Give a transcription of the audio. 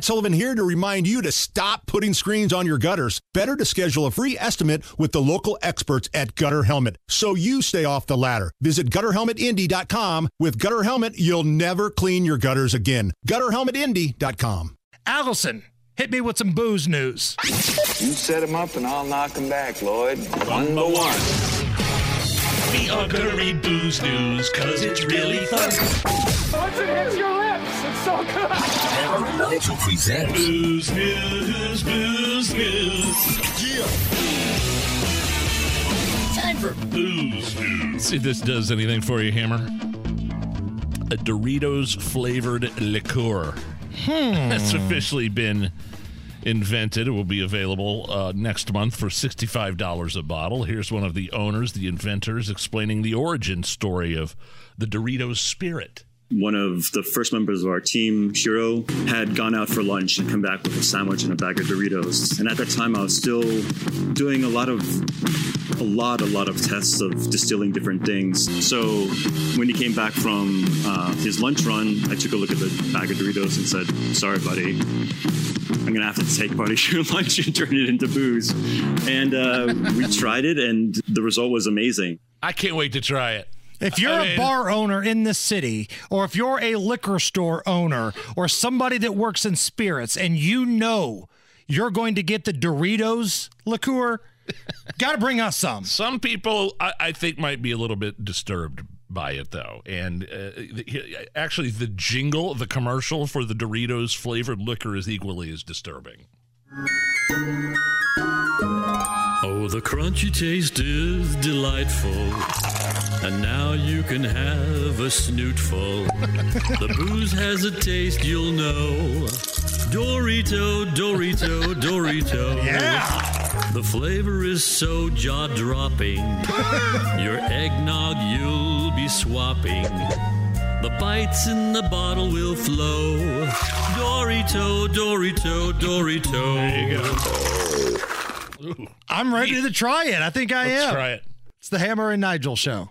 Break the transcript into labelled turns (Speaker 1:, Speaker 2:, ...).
Speaker 1: Matt Sullivan here to remind you to stop putting screens on your gutters. Better to schedule a free estimate with the local experts at Gutter Helmet so you stay off the ladder. Visit gutterhelmetindy.com. With Gutter Helmet, you'll never clean your gutters again. Gutterhelmetindy.com.
Speaker 2: Allison, hit me with some booze news.
Speaker 3: You set him up and I'll knock him back, Lloyd. One by one.
Speaker 4: We are gonna read booze news, cause it's really fun.
Speaker 5: Once it hits your lips, it's so good.
Speaker 6: Nigel presents
Speaker 4: Booze news, booze news. Time for booze news.
Speaker 7: See if this does anything for you, Hammer. A Doritos flavored liqueur. That's officially been invented. It will be available uh, next month for $65 a bottle. Here's one of the owners, the inventors, explaining the origin story of the Doritos spirit.
Speaker 8: One of the first members of our team, Hiro, had gone out for lunch and come back with a sandwich and a bag of Doritos. And at that time, I was still doing a lot of, a lot, a lot of tests of distilling different things. So when he came back from uh, his lunch run, I took a look at the bag of Doritos and said, "Sorry, buddy, I'm gonna have to take part of your lunch and turn it into booze." And uh, we tried it, and the result was amazing.
Speaker 7: I can't wait to try it.
Speaker 2: If you're
Speaker 7: I
Speaker 2: a
Speaker 7: mean-
Speaker 2: bar owner in this city, or if you're a liquor store owner, or somebody that works in spirits, and you know you're going to get the Doritos liqueur, got to bring us some.
Speaker 7: Some people, I, I think, might be a little bit disturbed by it, though. And uh, the, actually, the jingle, the commercial for the Doritos flavored liquor is equally as disturbing.
Speaker 4: Oh, the crunchy taste is delightful. And now you can have a snootful. the booze has a taste you'll know. Dorito, Dorito, Dorito.
Speaker 2: Yeah.
Speaker 4: The flavor is so jaw dropping. Your eggnog you'll be swapping. The bites in the bottle will flow. Dorito, Dorito, Dorito. There you go.
Speaker 2: I'm ready to try it. I think I
Speaker 7: Let's
Speaker 2: am.
Speaker 7: try it.
Speaker 2: It's the Hammer and Nigel show.